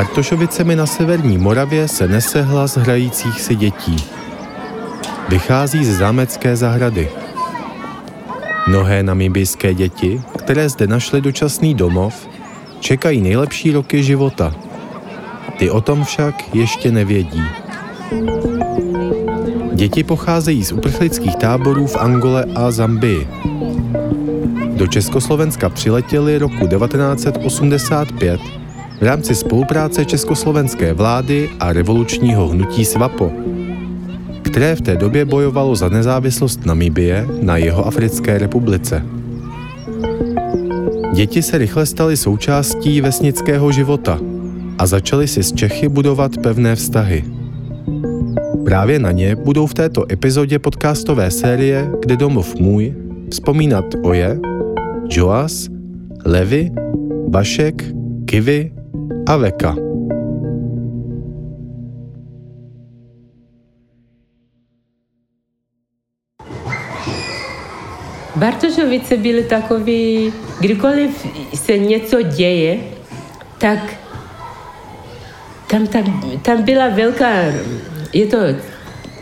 Bartošovicemi na severní Moravě se nese hlas hrajících si dětí. Vychází z zámecké zahrady. Mnohé namibijské děti, které zde našly dočasný domov, čekají nejlepší roky života. Ty o tom však ještě nevědí. Děti pocházejí z uprchlických táborů v Angole a Zambii. Do Československa přiletěli roku 1985 v rámci spolupráce československé vlády a revolučního hnutí SVAPO, které v té době bojovalo za nezávislost Namibie na jeho Africké republice. Děti se rychle staly součástí vesnického života a začaly si s Čechy budovat pevné vztahy. Právě na ně budou v této epizodě podcastové série Kde domov můj vzpomínat Oje, Joas, Levi, Bašek, Kivy a Veka. Bartošovice byly takový, kdykoliv se něco děje, tak tam, tam, tam byla velká, je to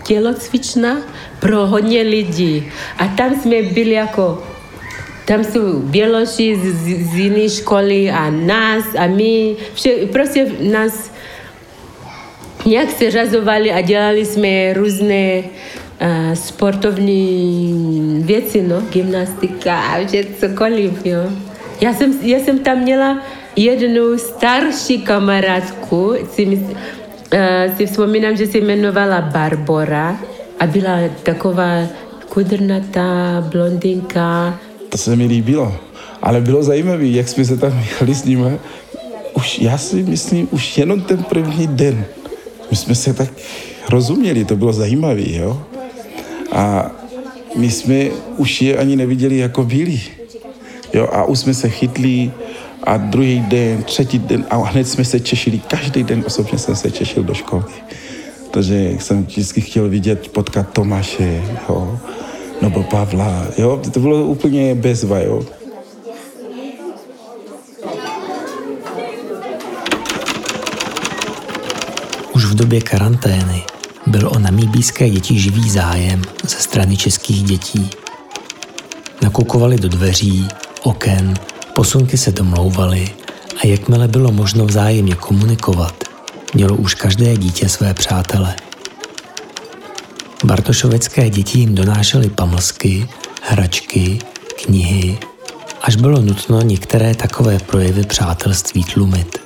tělocvična pro hodně lidí. A tam jsme byli jako tam jsou Běloši z, z, z jiné školy a nás a my, vše, prostě nás nějak se řazovali a dělali jsme různé uh, sportovní věci, no, gymnastika a vše cokoliv, jo. Já jsem, já jsem tam měla jednu starší kamarádku, si, uh, si vzpomínám, že se jmenovala Barbora a byla taková kudrnatá blondinka, to se mi líbilo. Ale bylo zajímavé, jak jsme se tam jeli s nimi. Už, já si myslím, už jenom ten první den. My jsme se tak rozuměli, to bylo zajímavé, jo. A my jsme už je ani neviděli jako byli. Jo, a už jsme se chytli a druhý den, třetí den a hned jsme se češili. Každý den osobně jsem se češil do školy. Takže jsem vždycky chtěl vidět, potkat Tomáše, jo nebo Pavla, jo, to bylo úplně bezva, jo. Už v době karantény byl o namíbijské děti živý zájem ze strany českých dětí. Nakukovali do dveří, oken, posunky se domlouvaly a jakmile bylo možno vzájemně komunikovat, mělo už každé dítě své přátele – Bartošovické děti jim donášely pamlsky, hračky, knihy, až bylo nutno některé takové projevy přátelství tlumit.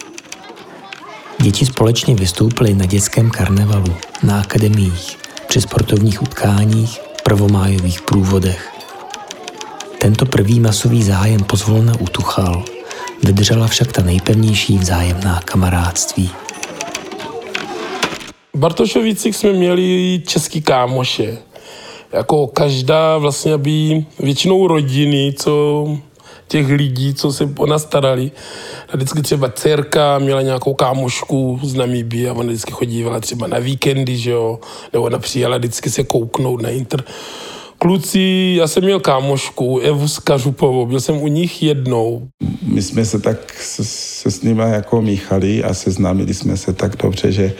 Děti společně vystoupily na dětském karnevalu, na akademiích, při sportovních utkáních, prvomájových průvodech. Tento první masový zájem pozvolna utuchal, vydržela však ta nejpevnější vzájemná kamarádství – Bartošovicích jsme měli český kámoše. Jako každá vlastně by většinou rodiny, co těch lidí, co se o nás starali. A vždycky třeba dcerka měla nějakou kámošku z Namíby a ona vždycky chodívala třeba na víkendy, že jo, nebo ona přijela vždycky se kouknout na inter. Kluci, já jsem měl kámošku, Evu Skažupovou, byl jsem u nich jednou. My jsme se tak se, se s nimi jako míchali a seznámili jsme se tak dobře, že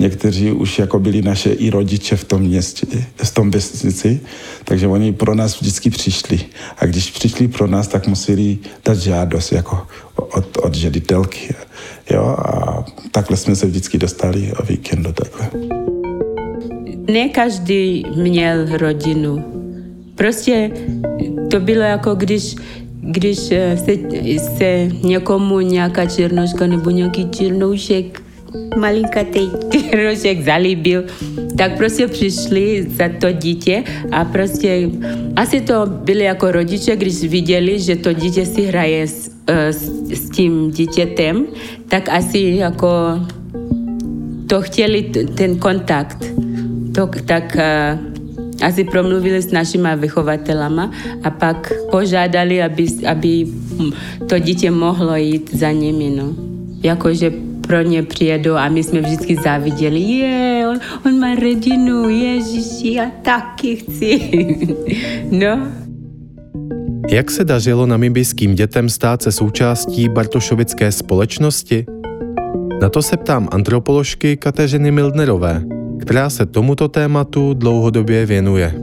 Někteří už jako byli naše i rodiče v tom městě, v tom vesnici, takže oni pro nás vždycky přišli. A když přišli pro nás, tak museli dát žádost jako od, od ředitelky. Jo, a takhle jsme se vždycky dostali o víkendu takhle. Ne každý měl rodinu. Prostě to bylo jako když když se, se někomu nějaká černoška nebo nějaký černoušek malinkatý rožek zalíbil, tak prostě přišli za to dítě a prostě asi to byli jako rodiče, když viděli, že to dítě si hraje s, eh, s, s tím dítětem, tak asi jako to chtěli ten kontakt. To, tak uh, asi promluvili s našimi vychovatelama a pak požádali, aby, aby to dítě mohlo jít za nimi. No. Jakože pro ně přijedou a my jsme vždycky záviděli, je, on, on má rodinu, ježiši, já taky chci. no. Jak se dařilo namibijským dětem stát se součástí bartošovické společnosti? Na to se ptám antropoložky Kateřiny Mildnerové, která se tomuto tématu dlouhodobě věnuje.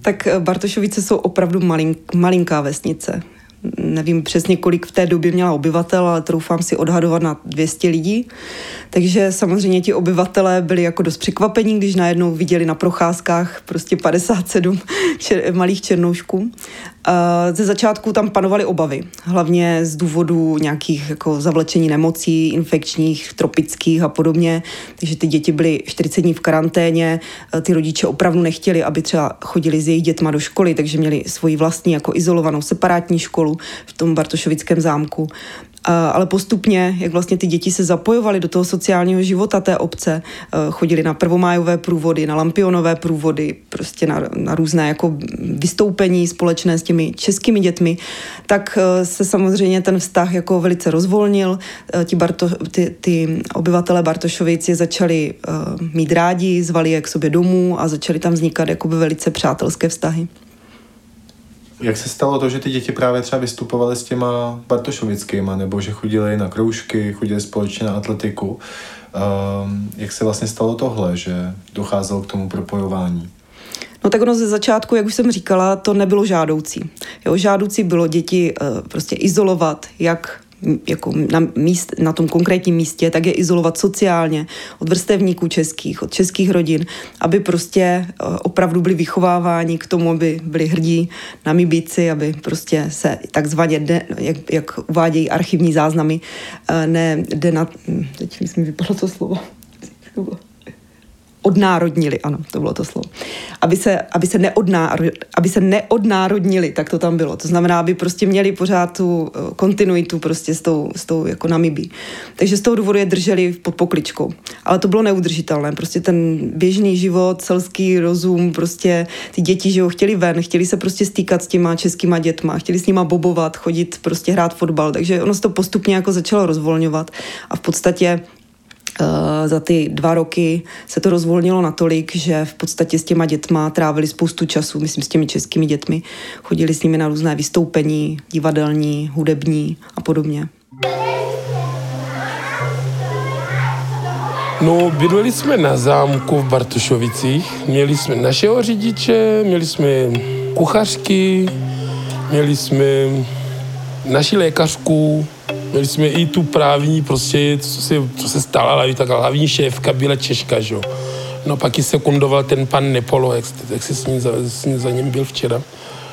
Tak Bartošovice jsou opravdu malink, malinká vesnice nevím přesně, kolik v té době měla obyvatel, ale troufám si odhadovat na 200 lidí. Takže samozřejmě ti obyvatelé byli jako dost překvapení, když najednou viděli na procházkách prostě 57 čer, malých černoušků. Ze začátku tam panovaly obavy, hlavně z důvodu nějakých jako zavlečení nemocí, infekčních, tropických a podobně. Takže ty děti byly 40 dní v karanténě, ty rodiče opravdu nechtěli, aby třeba chodili s jejich dětma do školy, takže měli svoji vlastní jako izolovanou separátní školu v tom Bartošovickém zámku ale postupně, jak vlastně ty děti se zapojovaly do toho sociálního života té obce, chodili na prvomájové průvody, na lampionové průvody, prostě na, na různé jako vystoupení společné s těmi českými dětmi, tak se samozřejmě ten vztah jako velice rozvolnil. Ti, Barto, ty, ty obyvatele Bartošovic je začali mít rádi, zvali je k sobě domů a začaly tam vznikat jakoby velice přátelské vztahy. Jak se stalo to, že ty děti právě třeba vystupovaly s těma Bartošovickýma, nebo že chodili na kroužky, chodili společně na atletiku? Um, jak se vlastně stalo tohle, že docházelo k tomu propojování? No tak ono ze začátku, jak už jsem říkala, to nebylo žádoucí. Jo, žádoucí bylo děti uh, prostě izolovat, jak jako na, míst, na tom konkrétním místě, tak je izolovat sociálně od vrstevníků českých, od českých rodin, aby prostě eh, opravdu byli vychováváni k tomu, aby byli hrdí na Mibíci, aby prostě se takzvaně, de, jak, jak uvádějí archivní záznamy, eh, ne, de na, hm, teď mi vypadlo to slovo, odnárodnili, ano, to bylo to slovo. Aby se, aby se, neodnáro, aby se neodnárodnili, tak to tam bylo. To znamená, aby prostě měli pořád tu eh, kontinuitu prostě s tou, s tou jako Namibí. Takže z toho důvodu je drželi pod pokličkou. Ale to bylo neudržitelné. Prostě ten běžný život, selský rozum, prostě ty děti, že jo, chtěli ven, chtěli se prostě stýkat s těma českýma dětma, chtěli s nima bobovat, chodit, prostě hrát fotbal. Takže ono se to postupně jako začalo rozvolňovat a v podstatě za ty dva roky se to rozvolnilo natolik, že v podstatě s těma dětma trávili spoustu času, myslím s těmi českými dětmi, chodili s nimi na různé vystoupení, divadelní, hudební a podobně. No, bydleli jsme na zámku v Bartošovicích, měli jsme našeho řidiče, měli jsme kuchařky, měli jsme naši lékařku, Měli jsme i tu právní, prostě, co se, co se stala, tak hlavní šéfka byla Češka, že? No pak ji sekundoval ten pan Nepolo, jak, jak jsi s ním, za, s ním za ním byl včera.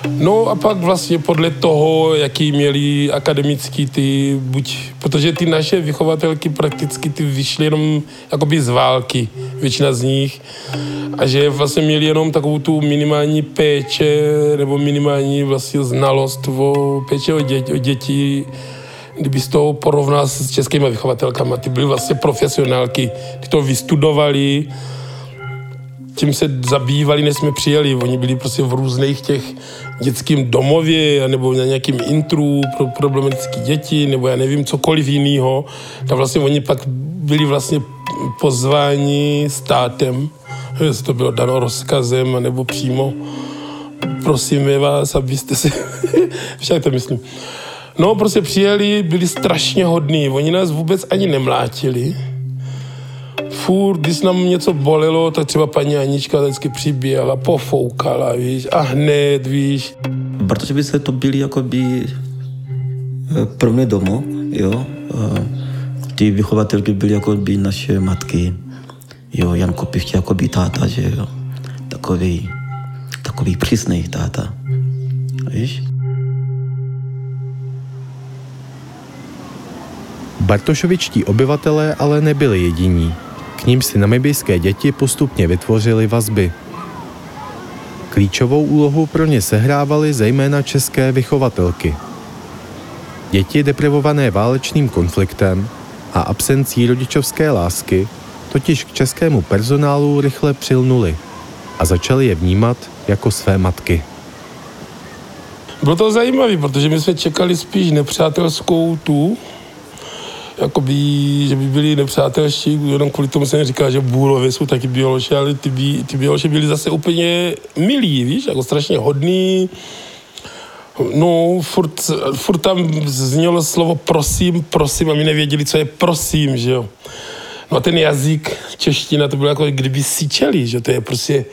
No a pak vlastně podle toho, jaký měli akademický ty, buď, protože ty naše vychovatelky prakticky ty vyšly jenom jakoby z války, většina z nich, a že vlastně měli jenom takovou tu minimální péče, nebo minimální vlastně znalost o péče o děti, o děti kdyby to porovnal s českými vychovatelkami, ty byly vlastně profesionálky, ty to vystudovali, tím se zabývali, než jsme přijeli. Oni byli prostě v různých těch dětským domově, nebo na nějakým intru pro problematické děti, nebo já nevím, cokoliv jiného. Tak vlastně oni pak byli vlastně pozváni státem, jestli to bylo dano rozkazem, nebo přímo prosím vás, abyste si, však to myslím, No, prostě přijeli, byli strašně hodní. Oni nás vůbec ani nemlátili. Furt, když nám něco bolelo, tak třeba paní Anička vždycky přiběhla, pofoukala, víš, a hned, víš. Protože by se to byli jakoby eh, pro mě domo, jo. Ty vychovatelky byly jako by naše matky, jo, Jan Kopivče jako by táta, že jo. Takový, takový přísný táta, víš. Bartošovičtí obyvatelé ale nebyli jediní. K ním si namibijské děti postupně vytvořily vazby. Klíčovou úlohu pro ně sehrávaly zejména české vychovatelky. Děti deprivované válečným konfliktem a absencí rodičovské lásky totiž k českému personálu rychle přilnuli a začali je vnímat jako své matky. Bylo to zajímavé, protože my jsme čekali spíš nepřátelskou tu jakoby, že by byli nepřátelští, jenom kvůli tomu jsem říkal, že bůlové jsou taky biološi, ale ty, by, ty biološi byli zase úplně milí, víš, jako strašně hodný, No, furt, furt tam znělo slovo prosím, prosím a my nevěděli, co je prosím, že jo. No a ten jazyk, čeština, to bylo jako kdyby síčeli, že to je prostě,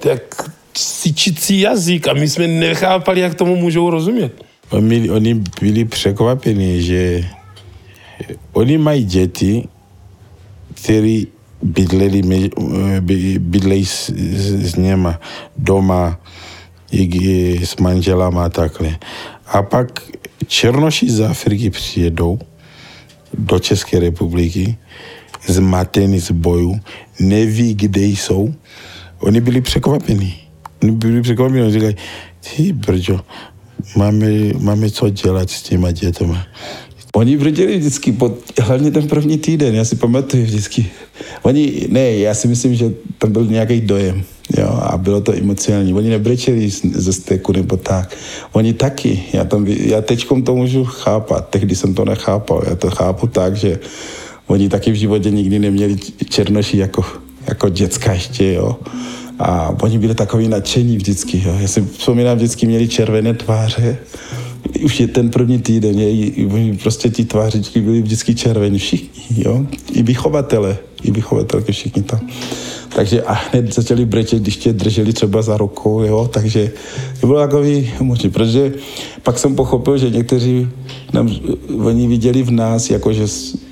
to je jak síčící jazyk a my jsme nechápali, jak tomu můžou rozumět. Oni, oni byli překvapeni, že oni mají děti, které bydleli, bydlejí s, něma doma, i s manželama a takhle. A pak černoši z Afriky přijedou do České republiky, zmatení z boju, neví, kde jsou. Oni byli překvapení. Oni byli překvapení, oni říkají, ty brďo, máme, máme co dělat s těma dětama. Oni brděli vždycky, pod, hlavně ten první týden, já si pamatuju vždycky. Oni, ne, já si myslím, že tam byl nějaký dojem, jo, a bylo to emocionální. Oni nebrečeli ze steku nebo tak. Oni taky, já, tam, já teďkom to můžu chápat, tehdy jsem to nechápal, já to chápu tak, že oni taky v životě nikdy neměli černoši jako, jako děcka ještě, jo. A oni byli takový nadšení vždycky, jo. Já si vzpomínám, vždycky měli červené tváře, už je ten první týden, je, prostě ti tvářičky byly vždycky červení, všichni, jo, i vychovatele, i vychovatelky všichni tam. Takže a hned začali brečet, když tě drželi třeba za ruku, jo, takže to bylo takový možný, protože pak jsem pochopil, že někteří nám, oni viděli v nás, jako že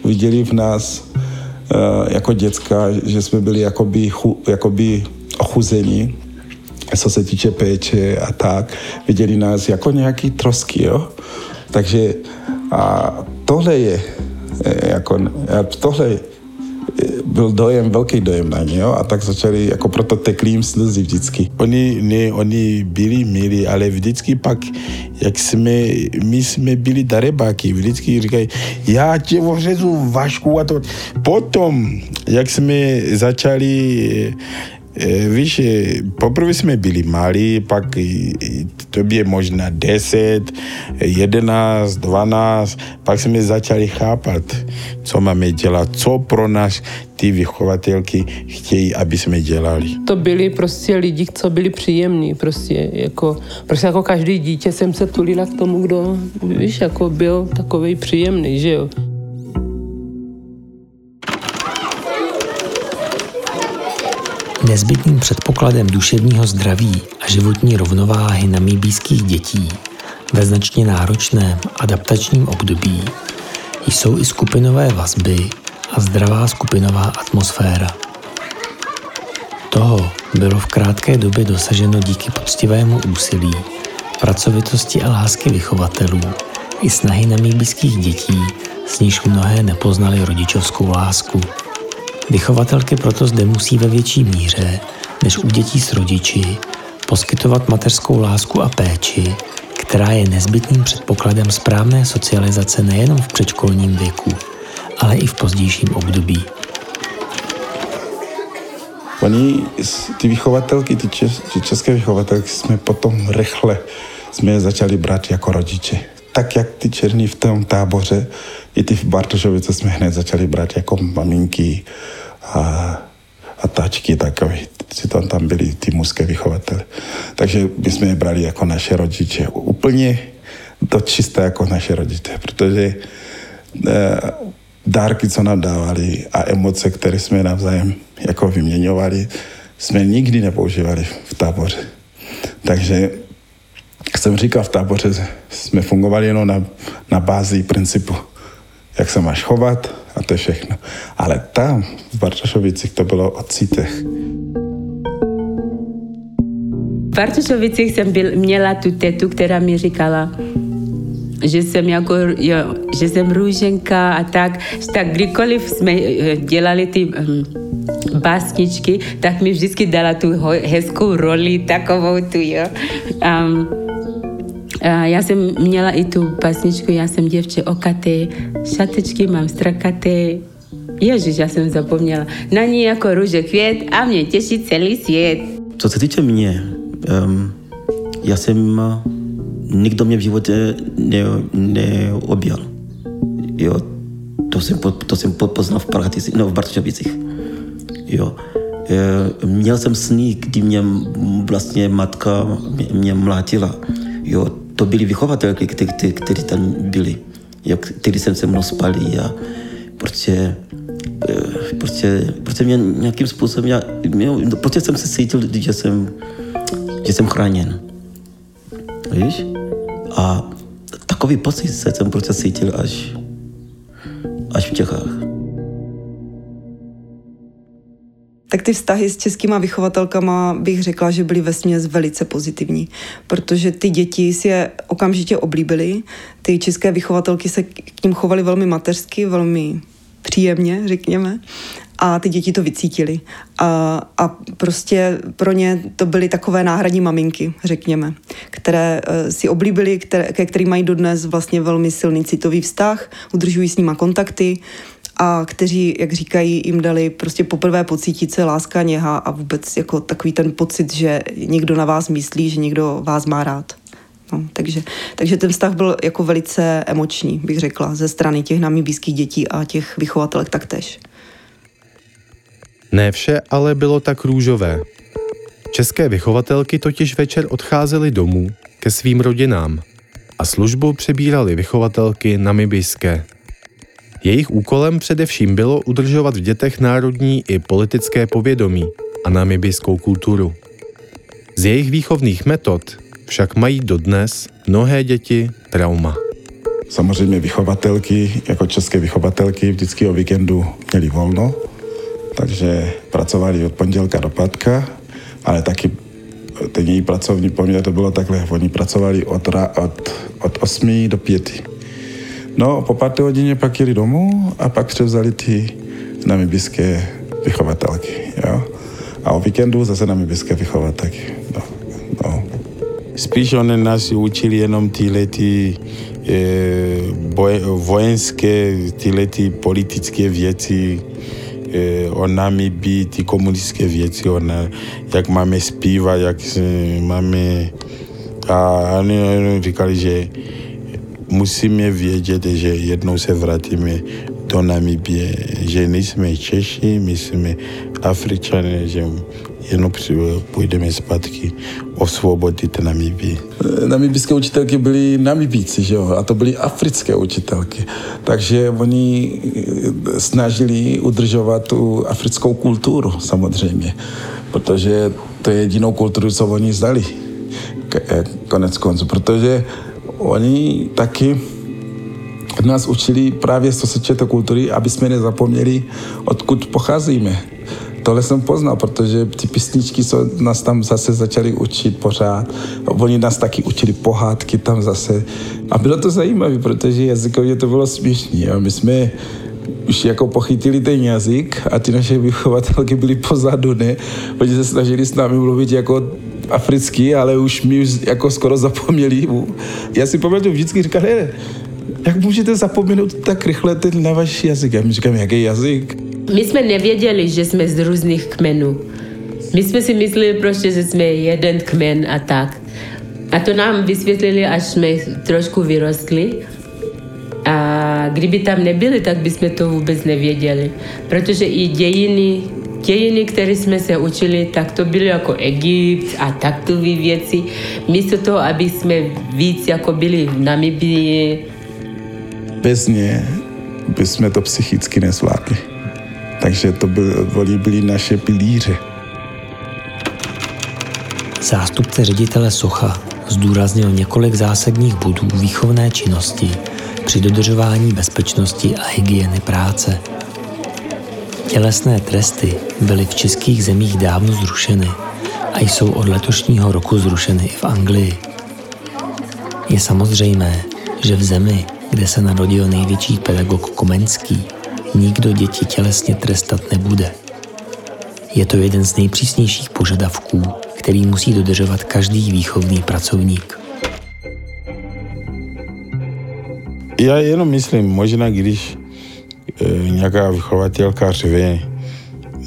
viděli v nás uh, jako děcka, že jsme byli jakoby, chu, jakoby ochuzení, co se týče péče a tak, viděli nás jako nějaký trosky, jo. Takže a tohle je, e, jako, tohle e, byl dojem, velký dojem na ně, jo? a tak začali, jako proto tekli jim slzy vždycky. Oni, ne, oni byli milí, ale vždycky pak, jak jsme, my jsme byli darebáky, vždycky říkají, já tě ořezu vašku a to. Potom, jak jsme začali víš, poprvé jsme byli malí, pak to je možná 10, 11, 12, pak jsme začali chápat, co máme dělat, co pro nás ty vychovatelky chtějí, aby jsme dělali. To byli prostě lidi, co byli příjemní, prostě jako, prostě jako každý dítě jsem se tulila k tomu, kdo, víš, jako byl takový příjemný, že jo. Nezbytným předpokladem duševního zdraví a životní rovnováhy namíbijských dětí ve značně náročném adaptačním období jsou i skupinové vazby a zdravá skupinová atmosféra. Toho bylo v krátké době dosaženo díky poctivému úsilí, pracovitosti a lásky vychovatelů i snahy namíbijských dětí, z níž mnohé nepoznali rodičovskou lásku. Vychovatelky proto zde musí ve větší míře než u dětí s rodiči poskytovat mateřskou lásku a péči, která je nezbytným předpokladem správné socializace nejenom v předškolním věku, ale i v pozdějším období. Oni, ty vychovatelky, ty, čes, ty české vychovatelky, jsme potom rychle jsme je začali brát jako rodiče. Tak jak ty černí v tom táboře, i ty v Bartošovice jsme hned začali brát jako maminky a, a tačky takové. Si tam, tam byli ty mužské vychovatele. Takže my jsme je brali jako naše rodiče. Úplně to čisté jako naše rodiče, protože e, dárky, co nám dávali a emoce, které jsme navzájem jako vyměňovali, jsme nikdy nepoužívali v táboře. Takže, jak jsem říkal, v táboře jsme fungovali jenom na, na bázi principu jak se máš chovat a to je všechno. Ale tam v Bartošovicích to bylo o cítech. V Bartošovicích jsem byl, měla tu tetu, která mi říkala, že jsem jako, jo, že jsem růženka a tak, tak kdykoliv jsme eh, dělali ty um, básničky, tak mi vždycky dala tu hezkou roli, takovou tu, jo. Um, já jsem měla i tu pasničku, já jsem děvče okaté, šatečky mám strakaté, Ježiš, já jsem zapomněla. Na ní jako růže květ a mě těší celý svět. Co se týče mě, um, já jsem, nikdo mě v životě ne, neobjal. Jo, to jsem, to jsem poznal v Prahatisi, no v Bartošovicích. Jo. E, měl jsem sní, kdy mě vlastně matka mě, mě mlátila. Jo, to byly vychovatelky, kteří, tam byli, jak, kteří jsem se mnou spali a prostě prostě, prostě mě nějakým způsobem, já, mě, prostě jsem se cítil, že jsem, že jsem chráněn. Víš? A takový pocit jsem prostě cítil až, až v Čechách. Tak ty vztahy s českýma vychovatelkama bych řekla, že byly vesměs velice pozitivní, protože ty děti si je okamžitě oblíbily, ty české vychovatelky se k ním chovaly velmi mateřsky, velmi příjemně, řekněme. A ty děti to vycítily. A, a prostě pro ně to byly takové náhradní maminky, řekněme, které uh, si oblíbily, které, ke kterým mají dodnes vlastně velmi silný citový vztah, udržují s nima kontakty a kteří, jak říkají, jim dali prostě poprvé pocítit se láska, něha a vůbec jako takový ten pocit, že někdo na vás myslí, že někdo vás má rád. No, takže, takže ten vztah byl jako velice emoční, bych řekla, ze strany těch namibijských dětí a těch vychovatelek taktéž. Ne vše ale bylo tak růžové. České vychovatelky totiž večer odcházely domů ke svým rodinám a službu přebírali vychovatelky namibijské. Jejich úkolem především bylo udržovat v dětech národní i politické povědomí a namibijskou kulturu. Z jejich výchovných metod však mají dodnes mnohé děti trauma. Samozřejmě vychovatelky, jako české vychovatelky, vždycky o víkendu měli volno, takže pracovali od pondělka do pátka, ale taky ten její pracovní poměr to bylo takhle, oni pracovali od, od, od 8 do 5. No, po páté hodině pak jeli domů a pak převzali ty namibijské vychovatelky, jo. A o víkendu zase namibijské vychovatelky. No, no. Spíš oni nás učili jenom tyhle ty e, vojenské, tyhle ty politické věci, e, o nami být ty komunistické věci, ona, jak máme zpívat, jak máme... A oni říkali, že musíme vědět, že jednou se vrátíme do Namibie, že nejsme Češi, my jsme Afričané, že jenom půjdeme zpátky osvobodit Namibii. Namibijské učitelky byly Namibíci, že jo? A to byly africké učitelky. Takže oni eh, snažili udržovat tu africkou kulturu samozřejmě, protože to je jedinou kulturu, co oni znali. Eh, konec konců, protože oni taky nás učili právě se této kultury, aby jsme nezapomněli, odkud pocházíme tohle jsem poznal, protože ty písničky co nás tam zase začali učit pořád. Oni nás taky učili pohádky tam zase. A bylo to zajímavé, protože jazykově to bylo směšné. My jsme už jako pochytili ten jazyk a ty naše vychovatelky byly pozadu, ne? Oni se snažili s námi mluvit jako africký, ale už mi už jako skoro zapomněli. Já si pamatuju, vždycky říkal, ne, jak můžete zapomenout tak rychle ten na váš jazyk? Já mi říkám, jaký jazyk? My jsme nevěděli, že jsme z různých kmenů. My jsme si mysleli prostě, že jsme jeden kmen a tak. A to nám vysvětlili, až jsme trošku vyrostli. A kdyby tam nebyli, tak bychom to vůbec nevěděli. Protože i dějiny, dějiny, které jsme se učili, tak to byly jako Egypt a takové věci. Místo toho, aby jsme víc jako byli v Namibii. Bez ně bychom to psychicky nezvládli. Takže to byly, byly naše pilíře. Zástupce ředitele Socha zdůraznil několik zásadních bodů výchovné činnosti při dodržování bezpečnosti a hygieny práce. Tělesné tresty byly v českých zemích dávno zrušeny a jsou od letošního roku zrušeny i v Anglii. Je samozřejmé, že v zemi, kde se narodil největší pedagog Komenský, nikdo děti tělesně trestat nebude. Je to jeden z nejpřísnějších požadavků, který musí dodržovat každý výchovný pracovník. Já jenom myslím, možná když nějaká vychovatelka řve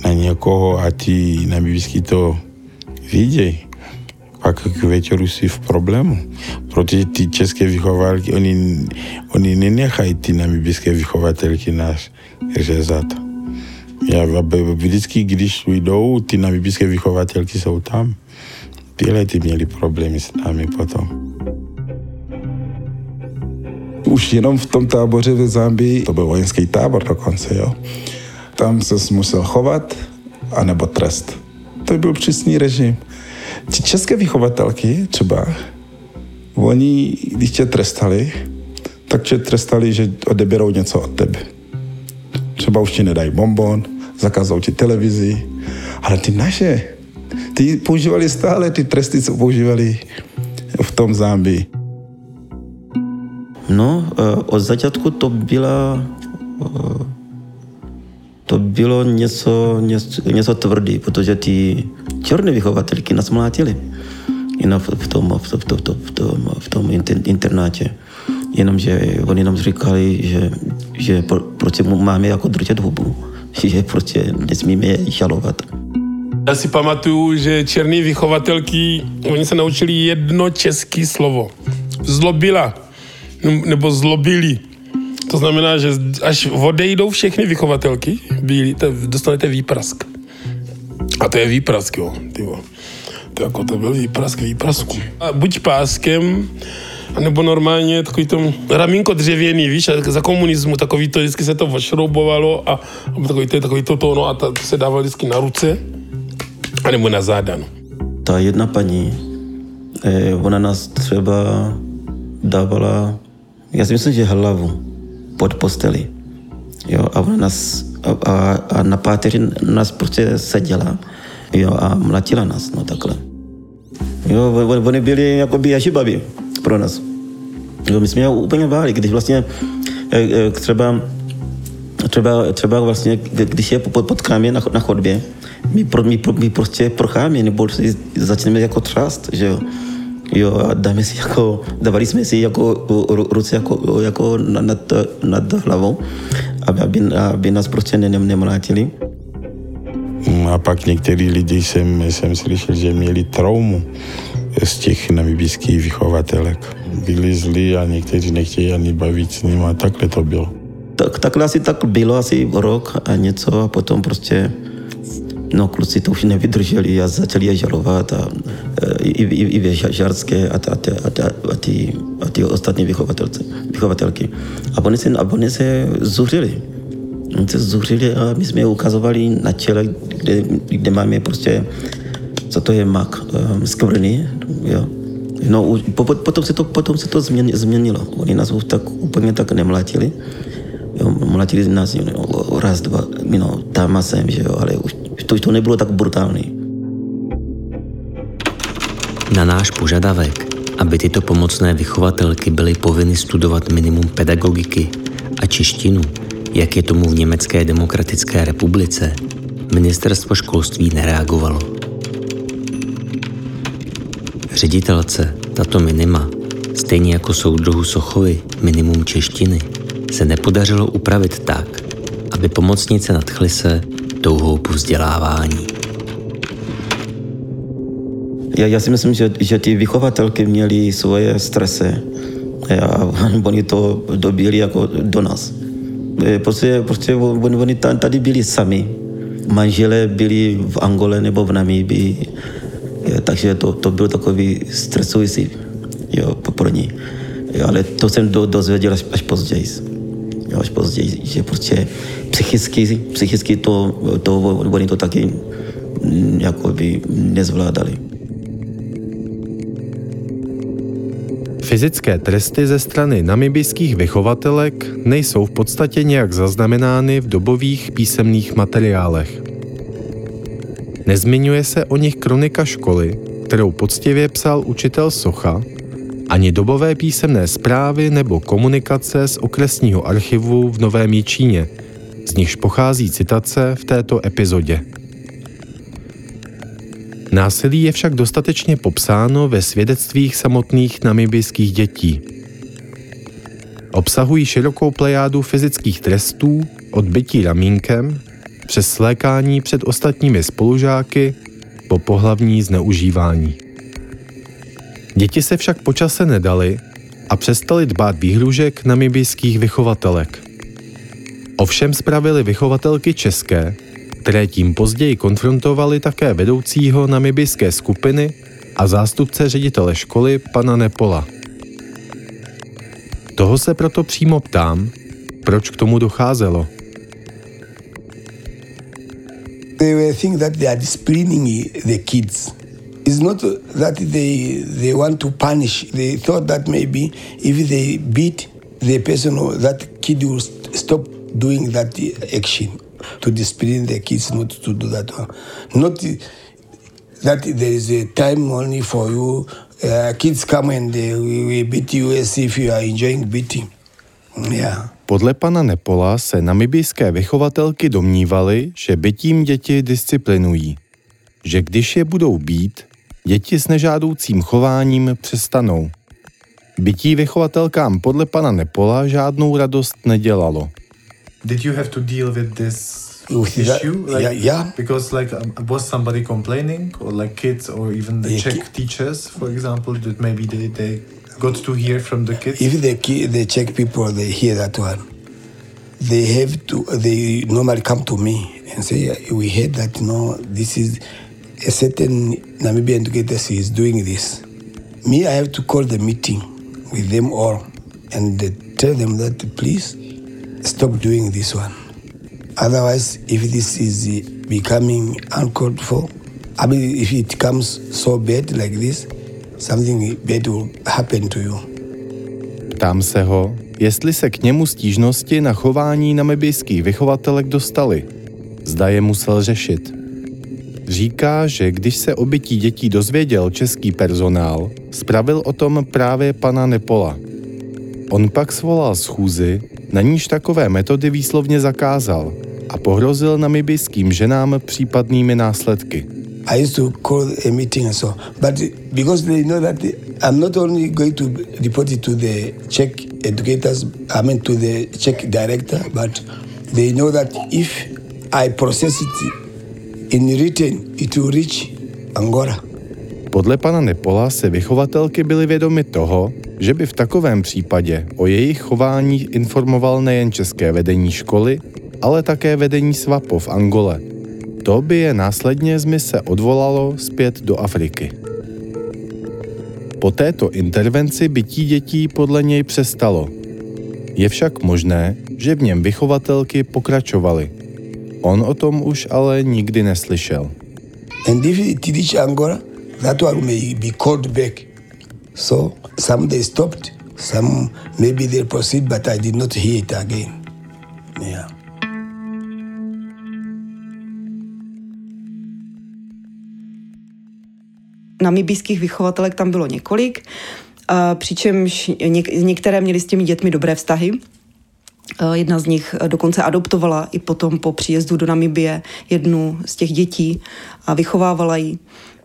na někoho a ti na to vidějí, pak k večeru si v problému. Protože ty české vychovatelky, oni, oni nenechají ty namibijské vychovatelky nás řezat. Já vždycky, když jdou, ty namibijské vychovatelky jsou tam. Tyhle ty měli problémy s námi potom. Už jenom v tom táboře v Zambii, to byl vojenský tábor dokonce, jo. Tam se musel chovat, anebo trest. To byl přísný režim. Ti české vychovatelky třeba, oni, když tě trestali, tak tě trestali, že odeberou něco od tebe. Třeba už ti nedají bonbon, zakazou ti televizi, ale ty naše, ty používali stále ty tresty, co používali v tom Zambii. No, eh, od začátku to byla eh, to bylo něco, něco, něco tvrdý, protože ty černé vychovatelky nás mlátily jenom v tom, v tom, v tom, v tom, v tom internátě. Jenomže oni nám říkali, že, že proč máme jako držet hubu, že prostě nesmíme je žalovat. Já si pamatuju, že černý vychovatelky, oni se naučili jedno české slovo. Zlobila, nebo zlobili. To znamená, že až odejdou všechny vychovatelky, bílí, dostanete výprask. A to je výprask, jo. Tyvo. To, jako, to byl výprask výprasku. A buď páskem, nebo normálně takový to ramínko dřevěný, víš, za komunismu takový to, vždycky se to ošroubovalo a, a takový to, takový to, to, no, a to, to se dávalo vždycky na ruce, anebo na záda, no. Ta jedna paní, eh, ona nás třeba dávala, já si myslím, že hlavu pod posteli. Jo, a ona nás, a, a, a na páteři nás prostě seděla jo, a mlatila nás, no takhle. Jo, oni byli jako by jažibaví pro nás. Jo, my jsme je úplně báli, když vlastně e, e, třeba třeba, třeba vlastně, když je potkáme na, na chodbě, my, pro, my, my prostě procháme, nebo začneme jako třást, že jo. Jo, a dáme si jako, dávali jsme si jako ruce jako, jako nad, nad hlavou, aby, aby, aby nás prostě nemlátili. A pak některý lidi jsem, jsem slyšel, že měli traumu z těch namibijských vychovatelek. Byli zlí a někteří nechtějí ani bavit s nimi a takhle to bylo. Tak, takhle asi tak bylo asi rok a něco a potom prostě No, kluci to už nevydrželi a začali je žalovat a e, i, i, i ve Žarské a, a, a, a, ty, a ty ostatní vychovatelce, vychovatelky. A oni se, a oni se zuřili. Oni se zuřili a my jsme je ukazovali na čele, kde, kde máme prostě, co to je mak, um, skvrny, jo. No, po, potom se to, potom se to změnilo. Oni nás už tak úplně tak nemlatili. Jo, mlatili nás jo, raz, dva, no, tam a sem, že jo, ale už to to nebylo tak brutální. Na náš požadavek, aby tyto pomocné vychovatelky byly povinny studovat minimum pedagogiky a češtinu, jak je tomu v Německé demokratické republice, ministerstvo školství nereagovalo. Ředitelce tato minima, stejně jako soudruhu Sochovi minimum češtiny, se nepodařilo upravit tak, aby pomocnice nadchly se touhou po vzdělávání. Já, já si myslím, že, že ty vychovatelky měly svoje stresy a oni to dobili jako do nás. E, prostě, prostě oni, oni tady byli sami. Manželé byli v Angole nebo v Namíbii, e, takže to, to byl takový stresující jo, pro ní. Ale to jsem do, dozvěděl až, až později. Až později, že prostě psychicky, psychicky to, to oni to taky mm, jako by nezvládali. Fyzické tresty ze strany namibijských vychovatelek nejsou v podstatě nějak zaznamenány v dobových písemných materiálech. Nezmiňuje se o nich kronika školy, kterou poctivě psal učitel Socha, ani dobové písemné zprávy nebo komunikace z okresního archivu v Novém Jičíně – z nichž pochází citace v této epizodě. Násilí je však dostatečně popsáno ve svědectvích samotných namibijských dětí. Obsahují širokou plejádu fyzických trestů, od bytí ramínkem, přes slékání před ostatními spolužáky po pohlavní zneužívání. Děti se však počase nedali a přestali dbát výhružek namibijských vychovatelek – Ovšem spravili vychovatelky české, které tím později konfrontovali také vedoucího namibijské skupiny a zástupce ředitele školy pana Nepola. Toho se proto přímo ptám, proč k tomu docházelo. They were think that they are disciplining the kids. It's not that they they want to punish. They thought that maybe if they beat the person that kid will st- stop doing that action to discipline the kids not to do that one. Not that there is a time only for you. Uh, kids come and they will beat you as if you are enjoying beating. Yeah. Podle pana Nepola se namibijské vychovatelky domnívaly, že bytím děti disciplinují. Že když je budou být, děti s nežádoucím chováním přestanou. Bytí vychovatelkám podle pana Nepola žádnou radost nedělalo. Did you have to deal with this issue? Like, yeah, yeah. Because like um, was somebody complaining, or like kids, or even the Czech teachers, for example, that maybe they, they got to hear from the kids? If the Czech people they hear that one, they have to. They normally come to me and say, "We heard that no, this is a certain Namibian educator is doing this." Me, I have to call the meeting with them all and tell them that please stop doing this one. Otherwise, if this is becoming uncalled for, I mean, if it comes so bad like this, something bad will happen to you. Ptám se ho, jestli se k němu stížnosti na chování namibijských vychovatelek dostaly. Zda je musel řešit. Říká, že když se o bytí dětí dozvěděl český personál, spravil o tom právě pana Nepola. On pak svolal schůzi, na níž takové metody výslovně zakázal a pohrozil namibijským ženám případnými následky. I process it in written, it will reach Angola. Podle pana Nepola se vychovatelky byly vědomy toho, že by v takovém případě o jejich chování informoval nejen české vedení školy, ale také vedení SWAPO v Angole. To by je následně z mise odvolalo zpět do Afriky. Po této intervenci bytí dětí podle něj přestalo. Je však možné, že v něm vychovatelky pokračovaly. On o tom už ale nikdy neslyšel. And if it reach Angola, that one may be called back. So some they stopped, some maybe they proceed, but I did not hear it again. Yeah. namibijských vychovatelek tam bylo několik, a přičemž něk- některé měly s těmi dětmi dobré vztahy. A Jedna z nich dokonce adoptovala i potom po příjezdu do Namibie jednu z těch dětí a vychovávala ji.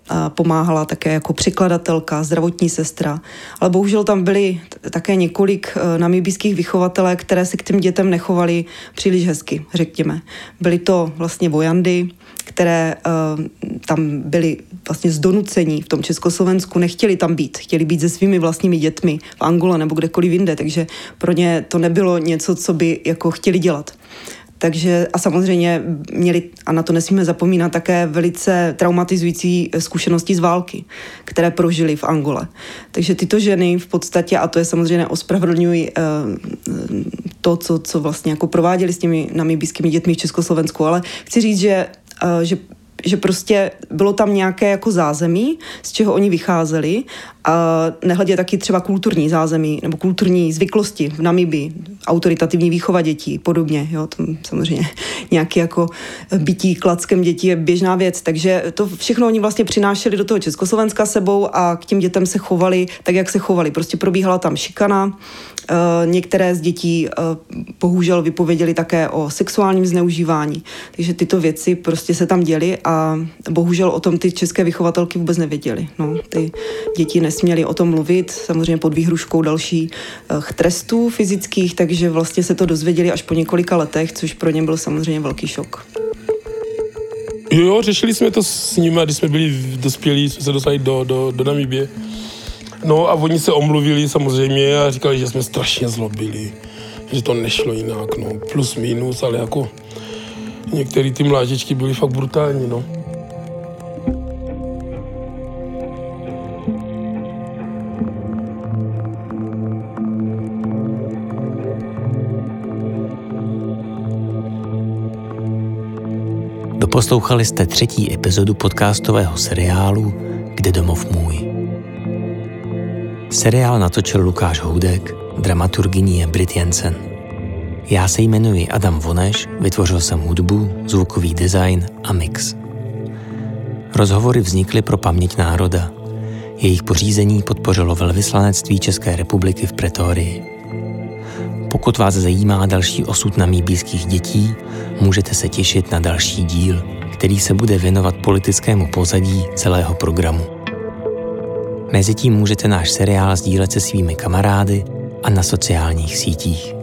A pomáhala také jako překladatelka, zdravotní sestra. Ale bohužel tam byly také několik eh, namibijských vychovatelek, které se k těm dětem nechovaly příliš hezky, řekněme. Byly to vlastně vojandy, které uh, tam byly vlastně z donucení v tom Československu, nechtěli tam být, chtěli být se svými vlastními dětmi v Angole nebo kdekoliv jinde, takže pro ně to nebylo něco, co by jako chtěli dělat. Takže a samozřejmě měli, a na to nesmíme zapomínat, také velice traumatizující zkušenosti z války, které prožili v Angole. Takže tyto ženy v podstatě, a to je samozřejmě ospravedlňují eh, to, co, co vlastně jako prováděli s těmi namibijskými dětmi v Československu, ale chci říct, že, eh, že že prostě bylo tam nějaké jako zázemí, z čeho oni vycházeli a nehledě taky třeba kulturní zázemí nebo kulturní zvyklosti v Namibii, autoritativní výchova dětí, podobně, jo, tam samozřejmě nějaký jako bytí klackem dětí je běžná věc, takže to všechno oni vlastně přinášeli do toho Československa sebou a k těm dětem se chovali tak, jak se chovali. Prostě probíhala tam šikana, některé z dětí uh, bohužel vypověděli také o sexuálním zneužívání. Takže tyto věci prostě se tam děly a bohužel o tom ty české vychovatelky vůbec nevěděly. No, ty děti nesměly o tom mluvit, samozřejmě pod výhruškou dalších uh, trestů fyzických, takže vlastně se to dozvěděli až po několika letech, což pro ně byl samozřejmě velký šok. Jo, jo, řešili jsme to s nimi, když jsme byli dospělí, jsme se dostali do, do, do Namibie. No a oni se omluvili samozřejmě a říkali, že jsme strašně zlobili, že to nešlo jinak, no, plus minus, ale jako některé ty mlážečky byly fakt brutální, no. Poslouchali jste třetí epizodu podcastového seriálu Kde domov můj. Seriál natočil Lukáš Houdek, dramaturgyní je Brit Jensen. Já se jmenuji Adam Voneš, vytvořil jsem hudbu, zvukový design a mix. Rozhovory vznikly pro paměť národa. Jejich pořízení podpořilo velvyslanectví České republiky v Pretorii. Pokud vás zajímá další osud namíbijských dětí, můžete se těšit na další díl, který se bude věnovat politickému pozadí celého programu. Mezitím můžete náš seriál sdílet se svými kamarády a na sociálních sítích.